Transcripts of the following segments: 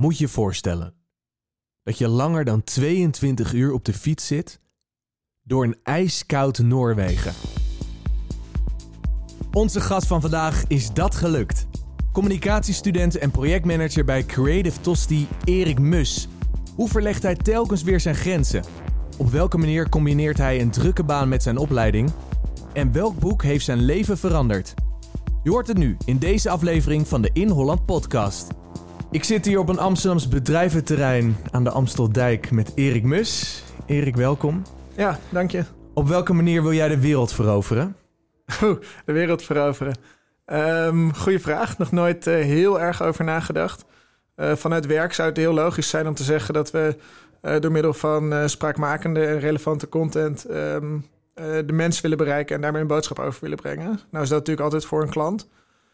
Moet je voorstellen dat je langer dan 22 uur op de fiets zit door een ijskoud Noorwegen. Onze gast van vandaag is dat gelukt. Communicatiestudent en projectmanager bij Creative Tosti, Erik Mus. Hoe verlegt hij telkens weer zijn grenzen? Op welke manier combineert hij een drukke baan met zijn opleiding? En welk boek heeft zijn leven veranderd? Je hoort het nu in deze aflevering van de In Holland podcast. Ik zit hier op een Amsterdams bedrijventerrein aan de Amsteldijk met Erik Mus. Erik, welkom. Ja, dank je. Op welke manier wil jij de wereld veroveren? Oeh, de wereld veroveren. Um, goeie vraag. Nog nooit uh, heel erg over nagedacht. Uh, vanuit werk zou het heel logisch zijn om te zeggen dat we uh, door middel van spraakmakende en relevante content um, de mens willen bereiken en daarmee een boodschap over willen brengen. Nou is dat natuurlijk altijd voor een klant.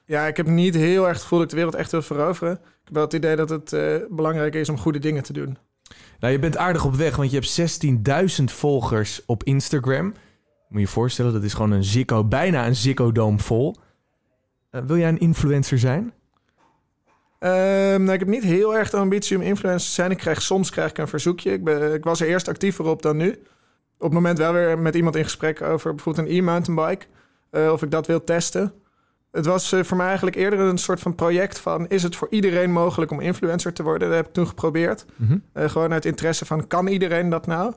Ja, ik heb niet heel erg het gevoel dat ik de wereld echt wil veroveren. Ik heb wel het idee dat het belangrijk is om goede dingen te doen. Nou, je bent aardig op weg, want je hebt 16.000 volgers op Instagram. Moet je je voorstellen, dat is gewoon een Ziggo, bijna een Ziggo Dome vol. Uh, wil jij een influencer zijn? Um, nou, ik heb niet heel erg de ambitie om influencer te zijn. Ik krijg, soms krijg ik een verzoekje. Ik, ben, ik was er eerst actiever op dan nu. Op het moment wel weer met iemand in gesprek over bijvoorbeeld een e-mountainbike. Uh, of ik dat wil testen. Het was uh, voor mij eigenlijk eerder een soort van project van... is het voor iedereen mogelijk om influencer te worden? Dat heb ik toen geprobeerd. Mm -hmm. uh, gewoon uit interesse van, kan iedereen dat nou?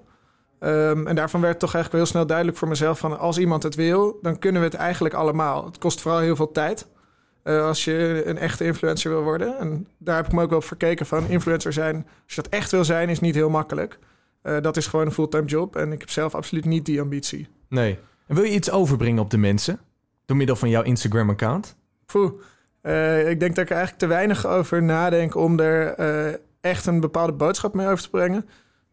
Um, en daarvan werd toch eigenlijk wel heel snel duidelijk voor mezelf... van als iemand het wil, dan kunnen we het eigenlijk allemaal. Het kost vooral heel veel tijd... Uh, als je een echte influencer wil worden. En daar heb ik me ook wel op verkeken van... influencer zijn, als je dat echt wil zijn, is niet heel makkelijk. dat is gewoon een fulltime job. En ik heb zelf absoluut niet die ambitie. Nee. En wil je iets overbrengen op de mensen? Door middel van jouw Instagram-account? Uh, ik denk dat ik er eigenlijk te weinig over nadenk om er uh, echt een bepaalde boodschap mee over te brengen.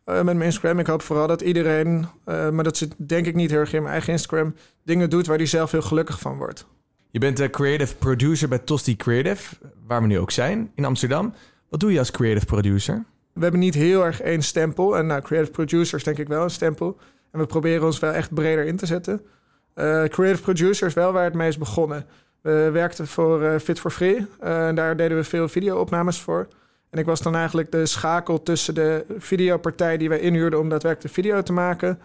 Uh, met mijn Instagram. Ik hoop vooral dat iedereen, maar dat zit denk ik niet heel erg in mijn eigen Instagram, dingen doet waar hij zelf heel gelukkig van wordt. Je bent de creative producer bij Tosti Creative, waar we nu ook zijn, in Amsterdam. Wat doe je als creative producer? We hebben niet heel erg één stempel. En nou, creative producers denk ik wel een stempel. En we proberen ons wel echt breder in te zetten. Uh, creative producers wel waar het mee is begonnen. We werkten voor uh, Fit for Free. Uh, en daar deden we veel videoopnames voor. En ik was dan eigenlijk de schakel tussen de videopartij die wij inhuurden om daadwerkelijk de video te maken.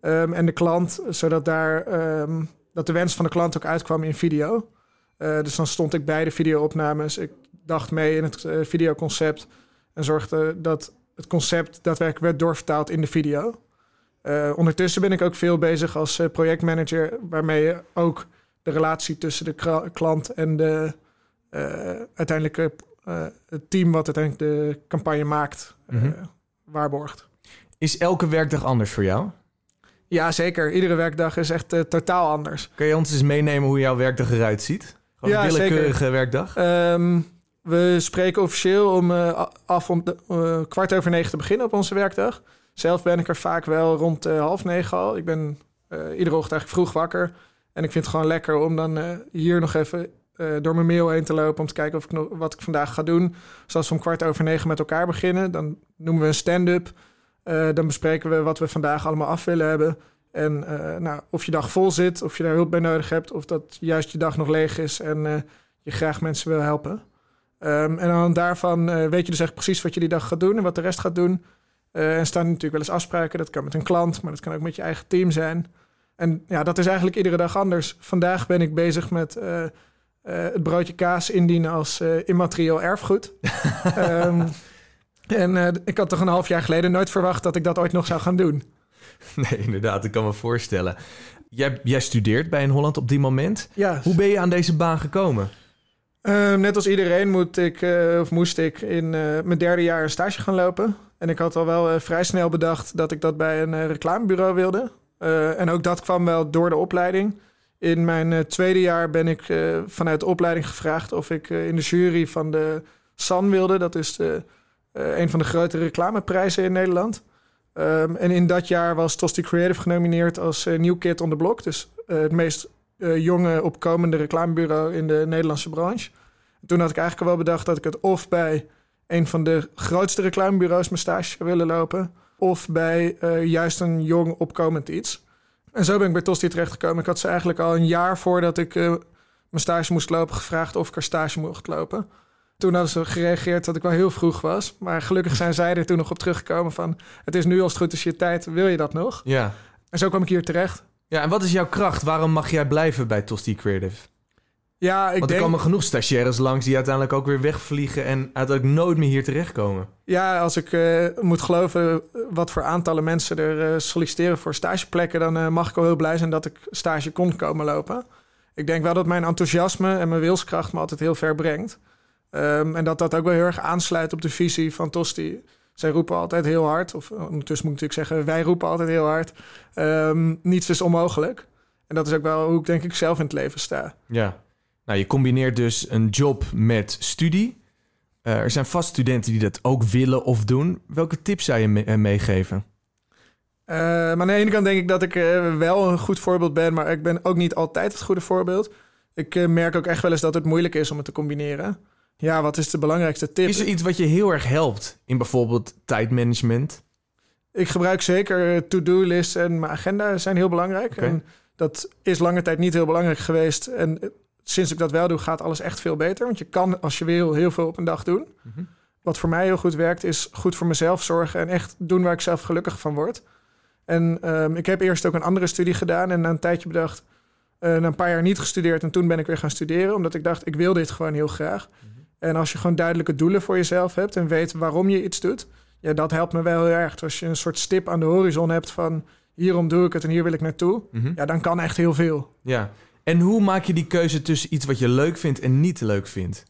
Um, en de klant, zodat daar, um, dat de wens van de klant ook uitkwam in video. dus dan stond ik bij de videoopnames. Ik dacht mee in het videoconcept. En zorgde dat het concept daadwerkelijk werd doorvertaald in de video. Uh, ondertussen ben ik ook veel bezig als uh, projectmanager, waarmee je ook de relatie tussen de klant en de uh, uiteindelijke het team wat uiteindelijk de campagne maakt, mm -hmm. waarborgt. Is elke werkdag anders voor jou? Ja, zeker. Iedere werkdag is echt totaal anders. Kun je ons eens meenemen hoe jouw werkdag eruit ziet? Gewoon ja, een willekeurige zeker. werkdag? Um, we spreken officieel om af om de, kwart over negen te beginnen op onze werkdag. Zelf ben ik er vaak wel rond uh, half negen al. Ik ben uh, iedere ochtend eigenlijk vroeg wakker. En ik vind het gewoon lekker om dan uh, hier nog even door mijn mail heen te lopen... om te kijken of ik nog, wat ik vandaag ga doen. Zoals we om kwart over negen met elkaar beginnen. Dan noemen we een stand-up. dan bespreken we wat we vandaag allemaal af willen hebben. En nou, of je dag vol zit, of je daar hulp bij nodig hebt... of dat juist je dag nog leeg is en je graag mensen wil helpen. Um, en dan daarvan weet je dus echt precies wat je die dag gaat doen... en wat de rest gaat doen... Uh, en staan natuurlijk wel eens afspraken. Dat kan met een klant, maar dat kan ook met je eigen team zijn. En ja, dat is eigenlijk iedere dag anders. Vandaag ben ik bezig met uh, uh, het broodje kaas indienen als immaterieel erfgoed. um, en ik had toch een half jaar geleden nooit verwacht dat ik dat ooit nog zou gaan doen. Nee, inderdaad, ik kan me voorstellen. Jij, jij studeert bij een Holland op die moment. Ja. Hoe ben je aan deze baan gekomen? Uh, net als iedereen moet ik, uh, of moest ik in uh, mijn derde jaar een stage gaan lopen. En ik had al wel vrij snel bedacht dat ik dat bij een reclamebureau wilde. en ook dat kwam wel door de opleiding. In mijn tweede jaar ben ik vanuit de opleiding gevraagd of ik in de jury van de SAN wilde. Dat is een van de grote reclameprijzen in Nederland. Um, en in dat jaar was Tosti Creative genomineerd als New Kid on the Block. Dus het meest uh, jonge opkomende reclamebureau in de Nederlandse branche. Toen had ik eigenlijk wel bedacht dat ik het of bij een van de grootste reclamebureaus mijn stage willen lopen, of bij uh, juist een jong opkomend iets. En zo ben ik bij Tosti terechtgekomen. Ik had ze eigenlijk al een jaar voordat ik uh, mijn stage moest lopen gevraagd of ik er stage mocht lopen. toen hadden ze gereageerd dat ik wel heel vroeg was. Maar gelukkig zijn zij er toen nog op teruggekomen van... het is nu als het goed is je tijd, wil je dat nog? Ja. En zo kwam ik hier terecht. Ja, en wat is jouw kracht? Waarom mag jij blijven bij Tosti Creative? Ja, ik Want er denk... komen genoeg stagiaires langs die uiteindelijk ook weer wegvliegen en uiteindelijk nooit meer hier terechtkomen. Ja, als ik eh, moet geloven wat voor aantallen mensen er eh, solliciteren voor stageplekken... dan eh, mag ik wel heel blij zijn dat ik stage kon komen lopen. Ik denk wel dat mijn enthousiasme en mijn wilskracht me altijd heel ver brengt. Ehm, en dat dat ook wel heel erg aansluit op de visie van Tosti. Zij roepen altijd heel hard, of ondertussen moet ik natuurlijk zeggen... wij roepen altijd heel hard, ehm, niets is onmogelijk. En dat is ook wel hoe ik denk ik zelf in het leven sta. Ja. Nou, je combineert dus een job met studie. Eh, er zijn vast studenten die dat ook willen of doen. Welke tips zou je me- eh, meegeven? Eh, maar aan de ene kant denk ik dat ik wel een goed voorbeeld ben, maar ik ben ook niet altijd het goede voorbeeld. Ik merk ook echt wel eens dat het moeilijk is om het te combineren. Ja, wat is de belangrijkste tip? Is er iets wat je heel erg helpt in bijvoorbeeld tijdmanagement? Ik gebruik zeker to-do-lists en mijn agenda zijn heel belangrijk. En dat is lange tijd niet heel belangrijk geweest. En sinds ik dat wel doe, gaat alles echt veel beter. Want je kan, als je wil, heel veel op een dag doen. Mhm. Wat voor mij heel goed werkt, is goed voor mezelf zorgen en echt doen waar ik zelf gelukkig van word. En ehm, ik heb eerst ook een andere studie gedaan en na een tijdje bedacht, na een paar jaar niet gestudeerd en toen ben ik weer gaan studeren, omdat ik dacht, ik wil dit gewoon heel graag. En als je gewoon duidelijke doelen voor jezelf hebt en weet waarom je iets doet, ja, dat helpt me wel heel erg. Als je een soort stip aan de horizon hebt van hierom doe ik het en hier wil ik naartoe, Mhm. ja, dan kan echt heel veel. Ja. En hoe maak je die keuze tussen iets wat je leuk vindt en niet leuk vindt?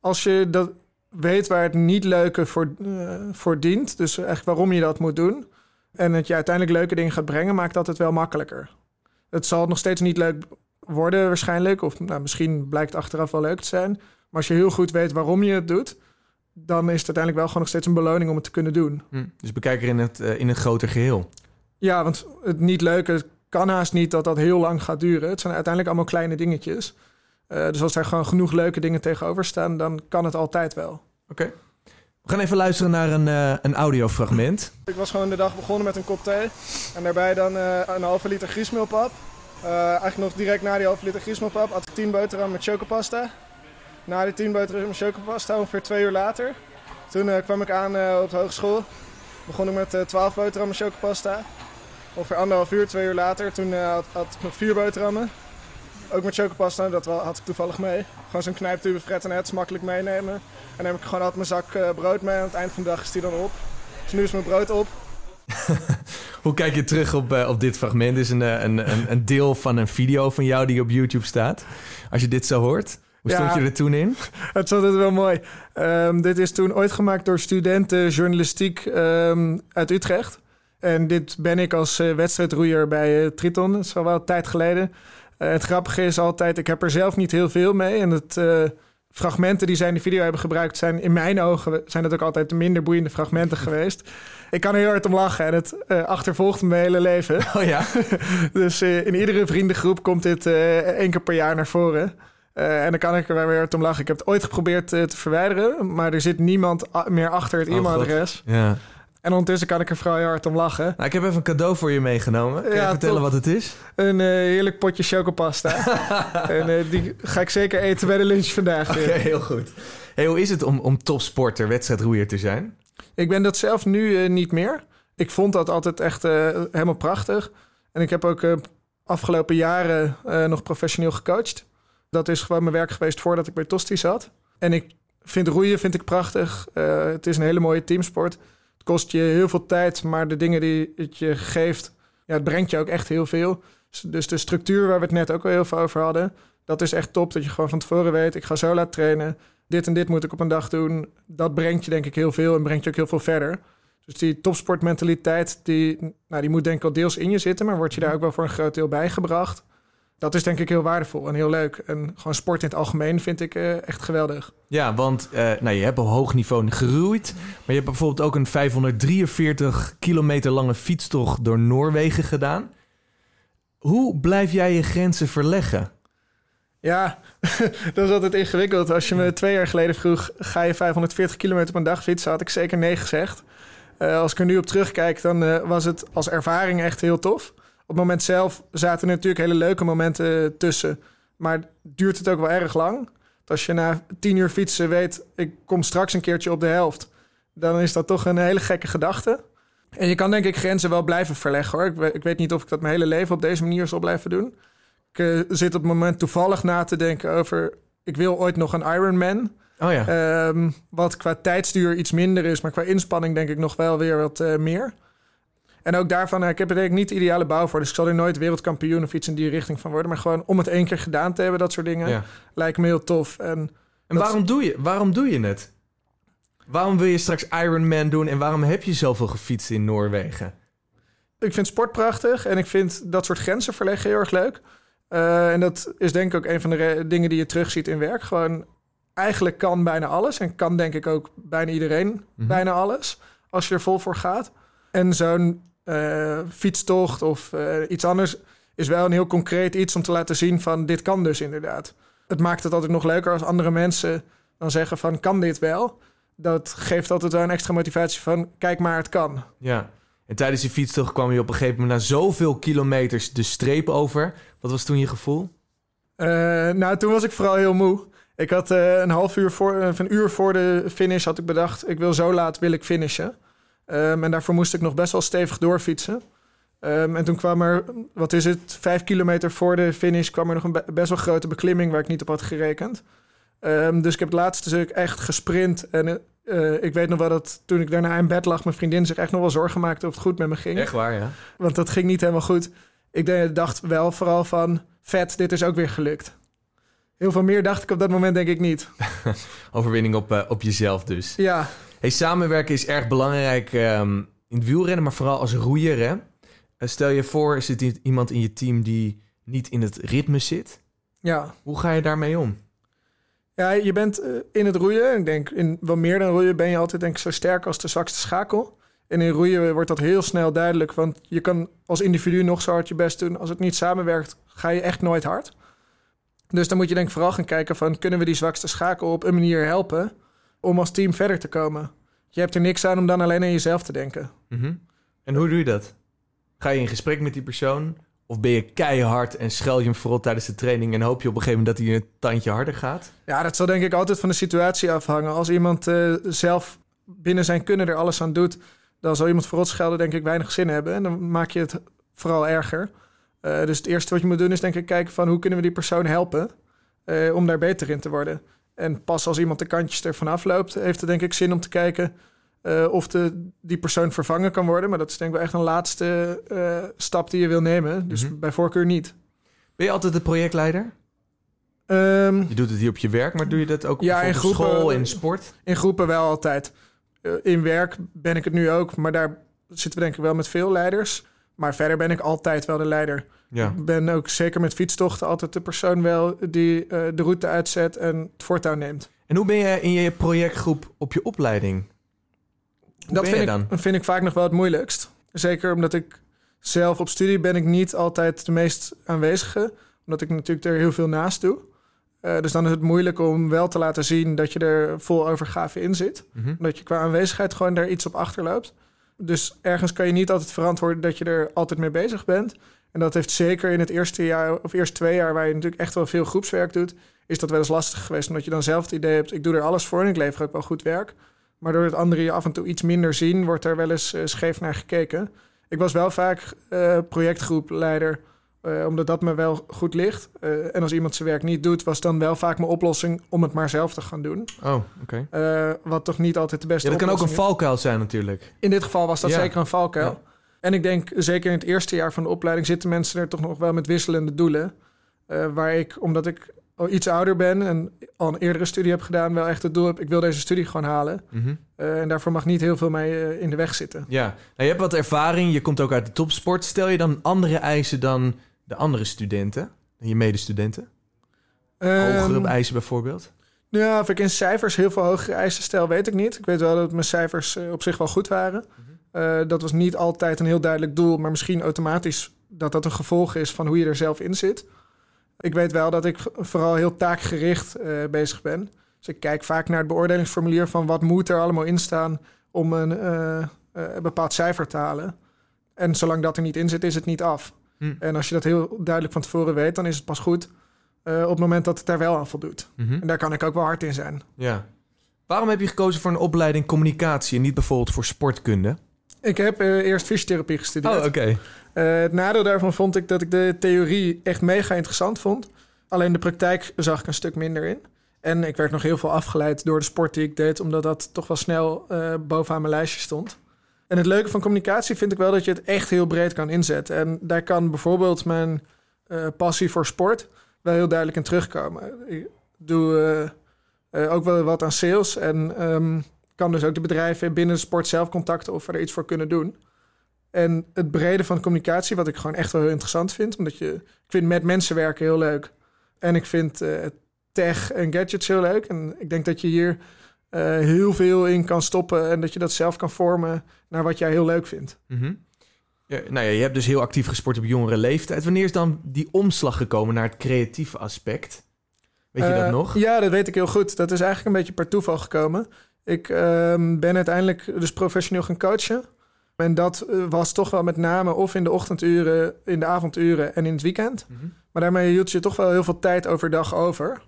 als je dat weet waar het niet leuke voor, eh, voor dient, dus eigenlijk waarom je dat moet doen, en het je uiteindelijk leuke dingen gaat brengen, maakt dat het wel makkelijker. Het zal nog steeds niet leuk worden waarschijnlijk, of nou, misschien blijkt achteraf wel leuk te zijn, maar als je heel goed weet waarom je het doet, dan is het uiteindelijk wel gewoon nog steeds een beloning om het te kunnen doen. Hm. Dus bekijk er in het, eh, in het groter geheel. Ja, want het niet leuke kan haast niet dat dat heel lang gaat duren. Het zijn uiteindelijk allemaal kleine dingetjes. Eh, dus als er gewoon genoeg leuke dingen tegenover staan, dan kan het altijd wel. Oké. We gaan even luisteren naar een, eh, een audiofragment. Ik was gewoon de dag begonnen met een kop thee. En daarbij dan eh, een halve liter griesmeelpap. Eh, eigenlijk nog direct na die halve liter griesmeelpap had ik 10 boterham met chocopasta. Na die 10 boterham met chocopasta, ongeveer twee uur later. Toen eh, kwam ik aan eh, op de hogeschool. Begon ik met eh 12 boterhammen chocopasta. Ongeveer anderhalf uur, twee uur later. Toen eh, had, had ik nog vier boterhammen. Ook met chocopasta, dat wel, had ik toevallig mee. Gewoon zo'n knijptube frettenet, makkelijk meenemen. En dan heb ik gewoon altijd mijn zak eh, brood mee. Aan het eind van de dag is die dan op. Dus nu is mijn brood op. Hoe kijk je terug op, eh, op dit fragment? Dit is een, een, een, een deel van een video van jou die op YouTube staat. Als je dit zo hoort, hoe Ja. stond je er toen in? Het is altijd wel mooi. Ehm, dit is toen ooit gemaakt door studenten journalistiek ehm, uit Utrecht. En dit ben ik als eh, wedstrijdroeier bij eh, Triton. Dat is al wel een tijd geleden. Eh, het grappige is altijd, ik heb er zelf niet heel veel mee. En het fragmenten die zij in de video hebben gebruikt... zijn in mijn ogen zijn dat ook altijd de minder boeiende fragmenten geweest. Ik kan er heel hard om lachen en het achtervolgt mijn hele leven. Oh ja? Dus in iedere vriendengroep komt dit eh één keer per jaar naar voren. En dan kan ik er weer hard om lachen. Ik heb het ooit geprobeerd te verwijderen, maar er zit niemand meer achter het Oh, e-mailadres. Ja. En ondertussen kan ik er heel hard om lachen. Nou, ik heb even een cadeau voor je meegenomen. Kun je Ja, vertellen top. wat het is? Een eh, heerlijk potje chocopasta. en eh, die ga ik zeker eten bij de lunch vandaag. Oké, heel goed. Hey, hoe is het om, om topsporter, wedstrijdroeier te zijn? Ik ben dat zelf nu eh, niet meer. Ik vond dat altijd echt helemaal prachtig. En ik heb ook afgelopen jaren nog professioneel gecoacht. Dat is gewoon mijn werk geweest voordat ik bij Tosti zat. En ik vind roeien vind ik prachtig. Het is een hele mooie teamsport. Kost je heel veel tijd, maar de dingen die het je geeft, ja, het brengt je ook echt heel veel. Dus de structuur waar we het net ook al heel veel over hadden, dat is echt top. Dat je gewoon van tevoren weet, ik ga zo laat trainen. Dit en dit moet ik op een dag doen. Dat brengt je denk ik heel veel en brengt je ook heel veel verder. Dus die topsportmentaliteit, die, nou, die moet denk ik al deels in je zitten, maar wordt je daar ook wel voor een groot deel bijgebracht. Dat is denk ik heel waardevol en heel leuk. En gewoon sport in het algemeen vind ik eh, echt geweldig. Ja, want eh, nou, je hebt op hoog niveau geroeid. Maar je hebt bijvoorbeeld ook een 543 kilometer lange fietstocht door Noorwegen gedaan. Hoe blijf jij je grenzen verleggen? Ja, dat is altijd ingewikkeld. Als je me twee jaar geleden vroeg, ga je 540 kilometer per dag fietsen, had ik zeker nee gezegd. Eh, als ik er nu op terugkijk, dan was het als ervaring echt heel tof. Op het moment zelf zaten er natuurlijk hele leuke momenten tussen. Maar duurt het ook wel erg lang. Als je na tien uur fietsen weet, ik kom straks een keertje op de helft, dan is dat toch een hele gekke gedachte. En je kan denk ik grenzen wel blijven verleggen hoor. Ik weet, ik weet niet of ik dat mijn hele leven op deze manier zal blijven doen. Ik uh, zit op het moment toevallig na te denken over, ik wil ooit nog een Ironman. Oh ja. Um, wat qua tijdstuur iets minder is, maar qua inspanning denk ik nog wel weer wat uh, meer. En ook daarvan, uh, ik heb er denk ik niet de ideale bouw voor. Dus ik zal er nooit wereldkampioen of iets in die richting van worden. Maar gewoon om het één keer gedaan te hebben, dat soort dingen, ja. lijkt me heel tof. En, en waarom, doe je, waarom doe je het? Waarom wil je straks Ironman doen en waarom heb je zoveel gefietst in Noorwegen? Ik vind sport prachtig en ik vind dat soort grenzen verleggen heel erg leuk. Uh, en dat is denk ik ook een van de dingen die je terugziet in werk. Gewoon eigenlijk kan bijna alles. En kan denk ik ook bijna iedereen mm-hmm. bijna alles. Als je er vol voor gaat. En zo'n uh, fietstocht of uh, iets anders is wel een heel concreet iets om te laten zien van dit kan dus inderdaad. Het maakt het altijd nog leuker als andere mensen dan zeggen van kan dit wel. Dat geeft altijd wel een extra motivatie van kijk maar het kan. Ja. En tijdens die fietstocht kwam je op een gegeven moment na zoveel kilometers de streep over. Wat was toen je gevoel? Uh, nou, toen was ik vooral heel moe. Ik had uh, een half uur voor, of een uur voor de finish had ik bedacht, ik wil zo laat wil ik finishen. Um, en daarvoor moest ik nog best wel stevig doorfietsen. Um, en toen kwam er, wat is het, vijf kilometer voor de finish kwam er nog een be best wel grote beklimming waar ik niet op had gerekend. Um, dus ik heb het laatste stuk echt gesprint. En uh, ik weet nog wel dat toen ik daarna in bed lag, mijn vriendin zich echt nog wel zorgen maakte of het goed met me ging. Echt waar, ja. Want dat ging niet helemaal goed. Ik dacht wel vooral van, vet, dit is ook weer gelukt. Heel veel meer dacht ik op dat moment denk ik niet. Overwinning op, uh, op jezelf dus. Ja. Hey, samenwerken is erg belangrijk um, in het wielrennen, maar vooral als roeier. Hè? Uh, stel je voor, er zit iemand in je team die niet in het ritme zit. Ja. Hoe ga je daarmee om? Ja, je bent uh, in het roeien. Ik denk, in wel meer dan roeien ben je altijd denk ik, zo sterk als de zwakste schakel. En in roeien wordt dat heel snel duidelijk. Want je kan als individu nog zo hard je best doen. Als het niet samenwerkt, ga je echt nooit hard. Dus dan moet je denk ik vooral gaan kijken van... kunnen we die zwakste schakel op een manier helpen... om als team verder te komen. Je hebt er niks aan om dan alleen aan jezelf te denken. Mm -hmm. En hoe doe je dat? Ga je in gesprek met die persoon... Of ben je keihard en schel je hem vooral tijdens de training... en hoop je op een gegeven moment dat hij een tandje harder gaat? Ja, dat zal denk ik altijd van de situatie afhangen. Als iemand uh, zelf binnen zijn kunnen er alles aan doet... dan zal iemand vooral schelden denk ik weinig zin hebben. En dan maak je het vooral erger. Uh, dus het eerste wat je moet doen is denk ik kijken van... hoe kunnen we die persoon helpen uh, om daar beter in te worden. En pas als iemand de kantjes er vanaf loopt... heeft het denk ik zin om te kijken... Uh, of de, die persoon vervangen kan worden. Maar dat is denk ik wel echt een laatste uh, stap die je wil nemen. Dus mm -hmm. bij voorkeur niet. Ben je altijd de projectleider? Um, je doet het hier op je werk, maar doe je dat ook ja, in groepen, school, in sport? In groepen wel altijd. Uh, in werk ben ik het nu ook, maar daar zitten we denk ik wel met veel leiders. Maar verder ben ik altijd wel de leider. Ja. Ik ben ook zeker met fietstochten altijd de persoon wel die de route uitzet en het voortouw neemt. En hoe ben je in je projectgroep op je opleiding? Hoe dat vind ik, vind ik vaak nog wel het moeilijkst. Zeker omdat ik zelf op studie ben ik niet altijd de meest aanwezige. Omdat ik natuurlijk er heel veel naast doe. Uh, dus dan is het moeilijk om wel te laten zien dat je er vol overgave in zit. Mm -hmm. Dat je qua aanwezigheid gewoon daar iets op achterloopt. Dus ergens kan je niet altijd verantwoorden dat je er altijd mee bezig bent. En dat heeft zeker in het eerste jaar of eerst twee jaar, waar je natuurlijk echt wel veel groepswerk doet, is dat wel eens lastig geweest. Omdat je dan zelf het idee hebt, ik doe er alles voor en ik lever ook wel goed werk. Maar doordat anderen je af en toe iets minder zien, wordt er wel eens uh, scheef naar gekeken. Ik was wel vaak uh, projectgroepleider, uh, omdat dat me wel goed ligt. en als iemand zijn werk niet doet, was dan wel vaak mijn oplossing om het maar zelf te gaan doen. Oh, oké. Okay. wat toch niet altijd de beste ja, dat kan ook een valkuil zijn natuurlijk. In dit geval was dat Ja. zeker een valkuil. Ja. En ik denk, zeker in het eerste jaar van de opleiding... zitten mensen er toch nog wel met wisselende doelen. Eh, waar ik, omdat ik al iets ouder ben... en al een eerdere studie heb gedaan... wel echt het doel heb, ik wil deze studie gewoon halen. Mhm. Eh, en daarvoor mag niet heel veel mij eh, in de weg zitten. Ja, nou, je hebt wat ervaring, je komt ook uit de topsport. Stel je dan andere eisen dan de andere studenten, je medestudenten? Hogere Ehm, eisen bijvoorbeeld? Ja, of ik in cijfers heel veel hogere eisen stel, weet ik niet. Ik weet wel dat mijn cijfers eh, op zich wel goed waren. Eh, dat was niet altijd een heel duidelijk doel, maar misschien automatisch dat dat een gevolg is van hoe je er zelf in zit. Ik weet wel dat ik vooral heel taakgericht eh, bezig ben. Dus ik kijk vaak naar het beoordelingsformulier van wat moet er allemaal in staan om een, een bepaald cijfer te halen. En zolang dat er niet in zit, is het niet af. Hm. En als je dat heel duidelijk van tevoren weet, dan is het pas goed. eh, op het moment dat het daar wel aan voldoet. Mhm. En daar kan ik ook wel hard in zijn. Ja. Waarom heb je gekozen voor een opleiding communicatie en niet bijvoorbeeld voor sportkunde? Ik heb eh, eerst fysiotherapie gestudeerd. Oh, oké. Eh, het nadeel daarvan vond ik dat ik de theorie echt mega interessant vond. Alleen de praktijk zag ik een stuk minder in. En ik werd nog heel veel afgeleid door de sport die ik deed, omdat dat toch wel snel bovenaan mijn lijstje stond. En het leuke van communicatie vind ik wel dat je het echt heel breed kan inzetten. En daar kan bijvoorbeeld mijn eh, passie voor sport wel heel duidelijk in terugkomen. Ik doe eh, eh, ook wel wat aan sales en ehm, kan dus ook de bedrijven binnen sport zelf contacten of er iets voor kunnen doen. En het brede van communicatie, wat ik gewoon echt wel heel interessant vind. Omdat je, ik vind met mensen werken heel leuk. En ik vind tech en gadgets heel leuk. En ik denk dat je hier eh, heel veel in kan stoppen. En dat je dat zelf kan vormen naar wat jij heel leuk vindt. Mhm. Ja, nou ja, je hebt dus heel actief gesport op jongere leeftijd. Wanneer is dan die omslag gekomen naar het creatieve aspect? Weet je dat Eh, nog? Ja, dat weet ik heel goed. Dat is eigenlijk een beetje per toeval gekomen. Ik ehm, ben uiteindelijk dus professioneel gaan coachen. En dat eh, was toch wel met name of in de ochtenduren, in de avonduren en in het weekend. Mhm. Maar daarmee hield je toch wel heel veel tijd overdag over.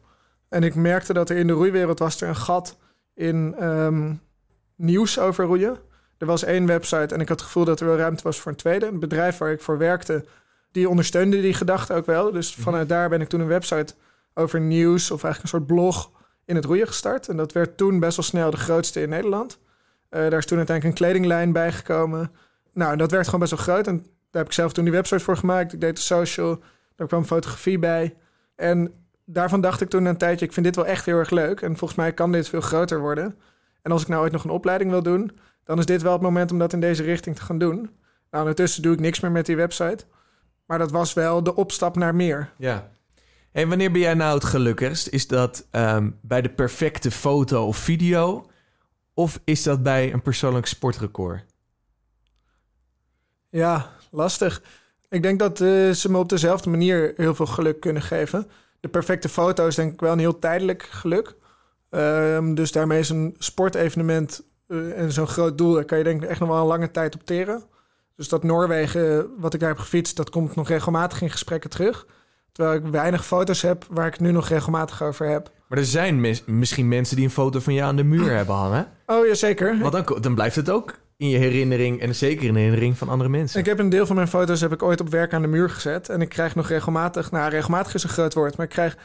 En ik merkte dat er in de roeiwereld was er een gat in ehm, nieuws over roeien. Er was één website en ik had het gevoel dat er wel ruimte was voor een tweede. Een bedrijf waar ik voor werkte, die ondersteunde die gedachte ook wel. Dus Mhm. vanuit daar ben ik toen een website over nieuws... of eigenlijk een soort blog in het roeien gestart. En dat werd toen best wel snel de grootste in Nederland. Eh, daar is toen uiteindelijk een kledinglijn bijgekomen. Nou, en dat werd gewoon best wel groot. En daar heb ik zelf toen die website voor gemaakt. Ik deed de social, daar kwam fotografie bij. En daarvan dacht ik toen een tijdje... ik vind dit wel echt heel erg leuk. En volgens mij kan dit veel groter worden. En als ik nou ooit nog een opleiding wil doen... dan is dit wel het moment om dat in deze richting te gaan doen. Nou, ondertussen doe ik niks meer met die website. Maar dat was wel de opstap naar meer. Ja. En wanneer ben jij nou het gelukkigst? Is dat ehm, bij de perfecte foto of video? Of is dat bij een persoonlijk sportrecord? Ja, lastig. Ik denk dat eh, ze me op dezelfde manier heel veel geluk kunnen geven. De perfecte foto is denk ik wel een heel tijdelijk geluk. Ehm, dus daarmee is een sportevenement eh, en zo'n groot doel... daar kan je denk ik echt nog wel een lange tijd op teren. Dus dat Noorwegen, wat ik daar heb gefietst... dat komt nog regelmatig in gesprekken terug. Terwijl ik weinig foto's heb waar ik het nu nog regelmatig over heb. Maar er zijn mis- misschien mensen die een foto van jou aan de muur hebben hangen. Oh ja, zeker. Want dan, dan blijft het ook in je herinnering en zeker in de herinnering van andere mensen. Ik heb een deel van mijn foto's heb ik ooit op werk aan de muur gezet. En ik krijg nog regelmatig, nou regelmatig is een groot woord, maar ik krijg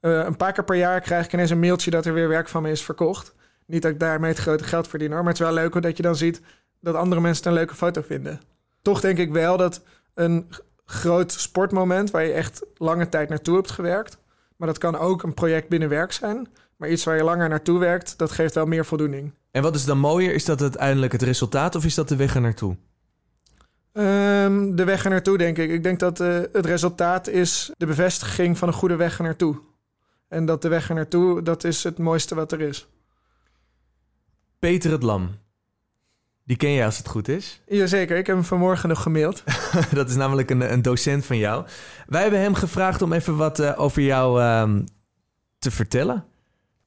eh, een paar keer per jaar krijg ik ineens een mailtje dat er weer werk van me is verkocht. Niet dat ik daarmee het grote geld verdien hoor, maar het is wel leuk dat je dan ziet dat andere mensen een leuke foto vinden. Toch denk ik wel dat een groot sportmoment waar je echt lange tijd naartoe hebt gewerkt, maar dat kan ook een project binnen werk zijn, maar iets waar je langer naartoe werkt, dat geeft wel meer voldoening. En wat is dan mooier? Is dat uiteindelijk het resultaat of is dat de weg er naartoe? Ehm, de weg er naartoe, denk ik. Ik denk dat eh, het resultaat is de bevestiging van een goede weg er naartoe. En dat de weg er naartoe, dat is het mooiste wat er is. Peter het Lam. Die ken jij als het goed is. Jazeker, ik heb hem vanmorgen nog gemaild. dat is namelijk een, een docent van jou. Wij hebben hem gevraagd om even wat eh, over jou ehm, te vertellen.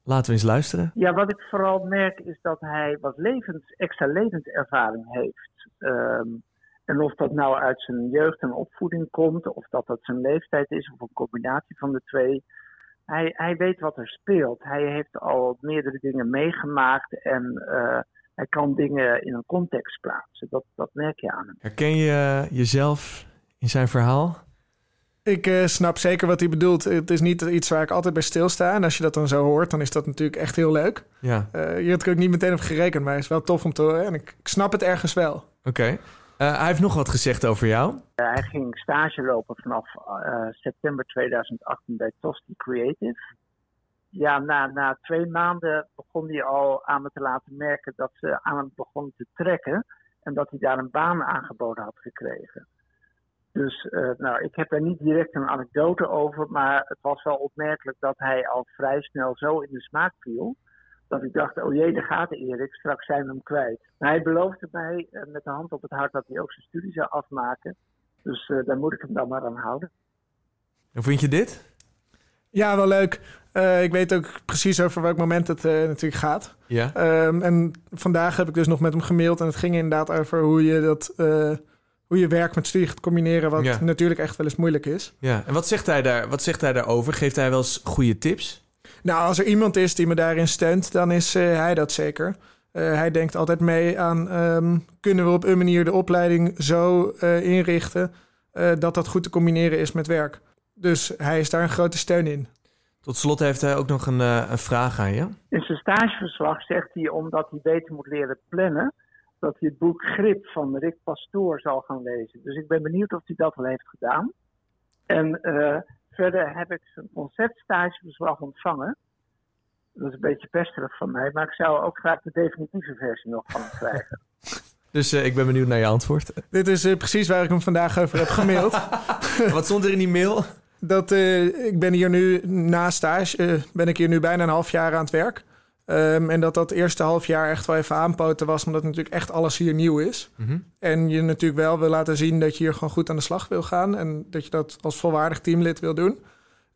Laten we eens luisteren. Ja, wat ik vooral merk is dat hij wat levens, extra levenservaring heeft. Ehm, en of dat nou uit zijn jeugd en opvoeding komt, of dat dat zijn leeftijd is, of een combinatie van de twee. Hij, hij weet wat er speelt. Hij heeft al meerdere dingen meegemaakt en eh, hij kan dingen in een context plaatsen. Dat, dat merk je aan hem. Herken je jezelf in zijn verhaal? Ik eh, snap zeker wat hij bedoelt. Het is niet iets waar ik altijd bij stilsta. En als je dat dan zo hoort, dan is dat natuurlijk echt heel leuk. Ja, Eh hier had ik ook niet meteen op gerekend, maar het is wel tof om te horen. En ik, ik snap het ergens wel. oké. Eh, hij heeft nog wat gezegd over jou. Eh, hij ging stage lopen vanaf eh, september 2018 bij Tosti Creative. Ja, na, na twee maanden begon hij al aan me te laten merken dat ze aan hem begon te trekken. En dat hij daar een baan aangeboden had gekregen. Dus eh, nou, ik heb er niet direct een anekdote over, maar het was wel opmerkelijk dat hij al vrij snel zo in de smaak viel. Dat ik dacht, oh jee, daar gaat Erik, straks zijn we hem kwijt. Maar hij beloofde mij eh, met de hand op het hart dat hij ook zijn studie zou afmaken. Dus eh, daar moet ik hem dan maar aan houden. Hoe vind je dit? Ja, wel leuk. Eh, ik weet ook precies over welk moment het eh, natuurlijk gaat. Ja. Ehm, en vandaag heb ik dus nog met hem gemaild. En het ging inderdaad over hoe je dat eh, hoe je werk met studie gaat combineren, wat Ja. natuurlijk echt wel eens moeilijk is. Ja, en wat zegt hij, daar, wat zegt hij daarover? Geeft hij wel eens goede tips? Nou, als er iemand is die me daarin steunt, dan is eh, hij dat zeker. Eh, hij denkt altijd mee aan, ehm, kunnen we op een manier de opleiding zo eh, inrichten eh, dat dat goed te combineren is met werk. Dus hij is daar een grote steun in. Tot slot heeft hij ook nog een, eh, een vraag aan je. In zijn stageverslag zegt hij, omdat hij beter moet leren plannen, dat hij het boek Grip van Rick Pastoor zal gaan lezen. Dus ik ben benieuwd of hij dat al heeft gedaan. En eh, verder heb ik zijn conceptstageverslag ontvangen. Dat is een beetje pesterig van mij, maar ik zou ook graag de definitieve versie nog van hem krijgen. Dus eh, ik ben benieuwd naar je antwoord. Dit is eh, precies waar ik hem vandaag over heb gemaild. wat stond er in die mail? dat, eh, ik ben hier nu na stage, eh, ben ik hier nu bijna een half jaar aan het werk. Ehm, en dat dat eerste half jaar echt wel even aanpoten was, omdat natuurlijk echt alles hier nieuw is. Mhm. En je natuurlijk wel wil laten zien dat je hier gewoon goed aan de slag wil gaan. En dat je dat als volwaardig teamlid wil doen.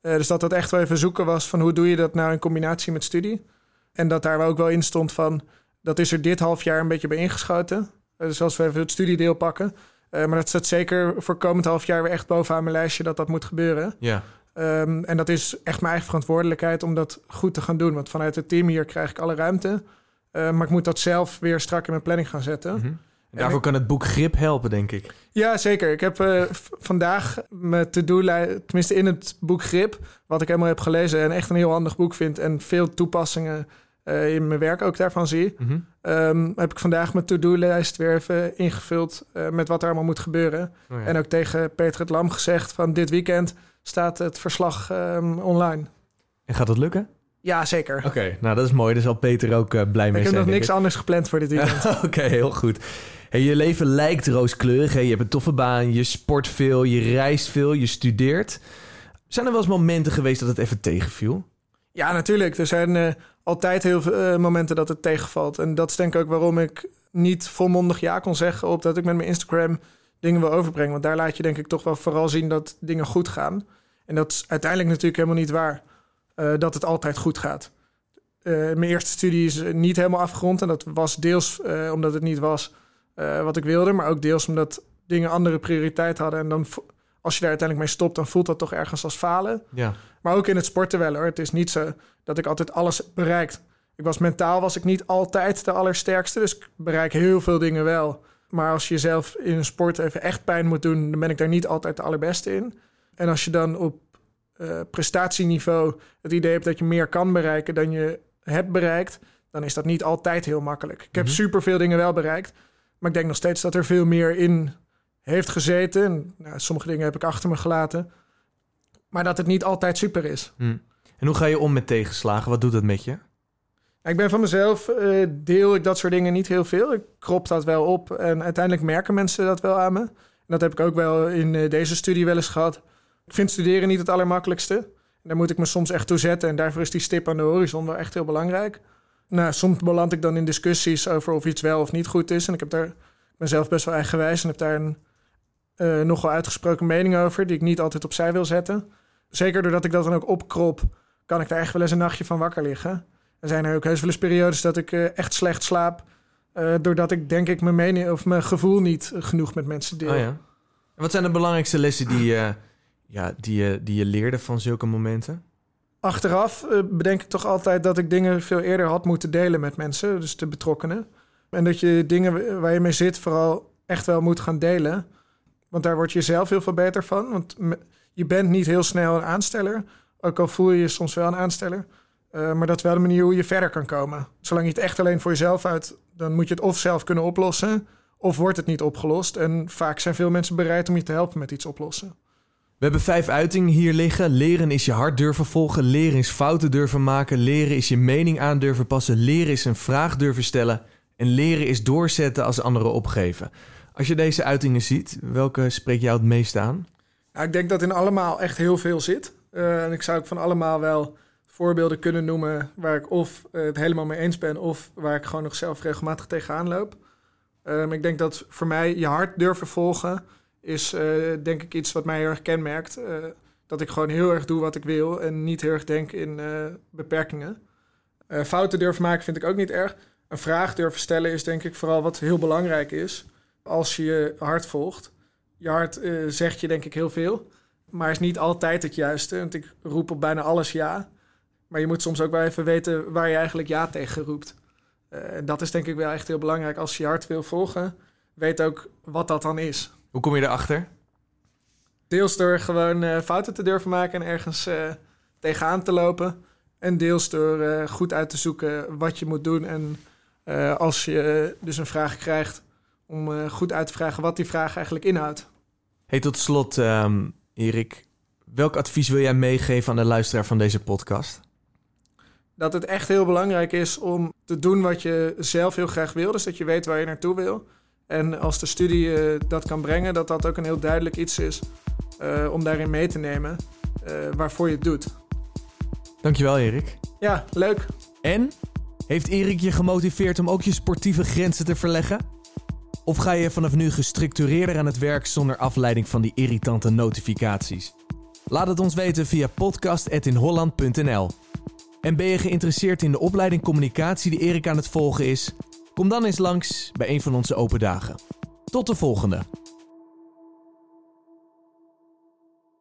Eh, dus dat dat echt wel even zoeken was van hoe doe je dat nou in combinatie met studie. En dat daar ook wel in stond van, dat is er dit half jaar een beetje bij ingeschoten. Eh, dus als we even het studiedeel pakken. Eh, maar dat staat zeker voor komend half jaar weer echt bovenaan mijn lijstje dat dat moet gebeuren. Ja. Ehm, en dat is echt mijn eigen verantwoordelijkheid om dat goed te gaan doen. Want vanuit het team hier krijg ik alle ruimte. Eh, maar ik moet dat zelf weer strak in mijn planning gaan zetten. Mhm. En daarvoor kan het boek Grip helpen, denk ik. Ja, zeker. Ik heb eh, vandaag mijn to-do-lijst, tenminste in het boek Grip, wat ik helemaal heb gelezen en echt een heel handig boek vind en veel toepassingen eh, in mijn werk ook daarvan zie, Mhm. ehm, heb ik vandaag mijn to-do-lijst weer even ingevuld eh, met wat er allemaal moet gebeuren. Oh ja. En ook tegen Peter het Lam gezegd van dit weekend staat het verslag ehm, online. En gaat dat lukken? Ja, zeker. Oké, nou dat is mooi. Daar zal Peter ook eh, blij mee ik heb zijn. nog niks anders gepland voor dit weekend. Oké, heel goed. Hey, je leven lijkt rooskleurig. Hè? Je hebt een toffe baan, je sport veel, je reist veel, je studeert. Zijn er wel eens momenten geweest dat het even tegenviel? Ja, natuurlijk. Er zijn eh, altijd heel veel eh, momenten dat het tegenvalt. En dat is denk ik ook waarom ik niet volmondig ja kon zeggen op dat ik met mijn Instagram dingen wil overbrengen. Want daar laat je denk ik toch wel vooral zien dat dingen goed gaan. En dat is uiteindelijk natuurlijk helemaal niet waar. eh, dat het altijd goed gaat. Eh, mijn eerste studie is eh, niet helemaal afgerond. En dat was deels omdat het niet was wat ik wilde. Maar ook deels omdat dingen andere prioriteit hadden. En dan, als je daar uiteindelijk mee stopt, dan voelt dat toch ergens als falen. Ja. Maar ook in het sporten wel hoor. Het is niet zo dat ik altijd alles bereikt. Ik was mentaal was ik niet altijd de allersterkste. Dus ik bereik heel veel dingen wel. Maar als je jezelf in een sport even echt pijn moet doen, dan ben ik daar niet altijd de allerbeste in. En als je dan op eh, prestatieniveau het idee hebt dat je meer kan bereiken dan je hebt bereikt, dan is dat niet altijd heel makkelijk. Ik heb Mhm. superveel dingen wel bereikt. Maar ik denk nog steeds dat er veel meer in heeft gezeten. En, nou, sommige dingen heb ik achter me gelaten. Maar dat het niet altijd super is. Hm. En hoe ga je om met tegenslagen? Wat doet dat met je? Ik ben van mezelf, eh, deel ik dat soort dingen niet heel veel. Ik krop dat wel op en uiteindelijk merken mensen dat wel aan me. En dat heb ik ook wel in eh, deze studie wel eens gehad. Ik vind studeren niet het allermakkelijkste. Daar moet ik me soms echt toe zetten. En daarvoor is die stip aan de horizon wel echt heel belangrijk. Nou, soms beland ik dan in discussies over of iets wel of niet goed is. En ik heb daar mezelf best wel eigenwijs en heb daar een eh, nogal uitgesproken mening over... die ik niet altijd opzij wil zetten. Zeker doordat ik dat dan ook opkrop, kan ik daar echt wel eens een nachtje van wakker liggen. Er zijn er ook heus wel eens periodes dat ik eh, echt slecht slaap. eh, doordat ik denk ik mijn mening of mijn gevoel niet genoeg met mensen deel. Oh ja. En wat zijn de belangrijkste lessen die, je ja, die, je, die je leerde van zulke momenten? Achteraf eh, bedenk ik toch altijd dat ik dingen veel eerder had moeten delen met mensen, dus de betrokkenen. En dat je dingen waar je mee zit vooral echt wel moet gaan delen. Want daar word je zelf heel veel beter van. Want je bent niet heel snel een aansteller. Ook al voel je je soms wel een aansteller. Eh, maar dat is wel de manier hoe je verder kan komen. Zolang je het echt alleen voor jezelf uit, dan moet je het of zelf kunnen oplossen, of wordt het niet opgelost. En vaak zijn veel mensen bereid om je te helpen met iets oplossen. We hebben vijf uitingen hier liggen. Leren is je hart durven volgen. Leren is fouten durven maken. Leren is je mening aan durven passen. Leren is een vraag durven stellen. En leren is doorzetten als anderen opgeven. Als je deze uitingen ziet, welke spreekt jou het meest aan? Nou, ik denk dat in allemaal echt heel veel zit. Eh, en ik zou ook van allemaal wel voorbeelden kunnen noemen waar ik of eh, het helemaal mee eens ben, of waar ik gewoon nog zelf regelmatig tegenaan loop. Ehm, ik denk dat voor mij je hart durven volgen is eh, denk ik iets wat mij heel erg kenmerkt. Eh, dat ik gewoon heel erg doe wat ik wil en niet heel erg denk in beperkingen. Fouten durven maken vind ik ook niet erg. Een vraag durven stellen is denk ik vooral wat heel belangrijk is als je je hart volgt. je hart zegt je denk ik heel veel. Maar is niet altijd het juiste. Want ik roep op bijna alles ja. Maar je moet soms ook wel even weten waar je eigenlijk ja tegen roept. Eh, en dat is denk ik wel echt heel belangrijk. Als je je hart wil volgen, weet ook wat dat dan is. Hoe kom je erachter? Deels door gewoon eh, fouten te durven maken en ergens eh, tegenaan te lopen. En deels door goed uit te zoeken wat je moet doen. En als je dus een vraag krijgt, om goed uit te vragen wat die vraag eigenlijk inhoudt. Hey, tot slot, ehm, Erik. Welk advies wil jij meegeven aan de luisteraar van deze podcast? Dat het echt heel belangrijk is om te doen wat je zelf heel graag wil. Dus dat je weet waar je naartoe wil. En als de studie eh, dat kan brengen, dat dat ook een heel duidelijk iets is eh, om daarin mee te nemen eh, waarvoor je het doet. Dankjewel, Erik. Ja, leuk. En? Heeft Erik je gemotiveerd om ook je sportieve grenzen te verleggen? Of ga je vanaf nu gestructureerder aan het werk zonder afleiding van die irritante notificaties? Laat het ons weten via podcast.inholland.nl. En ben je geïnteresseerd in de opleiding communicatie die Erik aan het volgen is? Kom dan eens langs bij een van onze open dagen. Tot de volgende!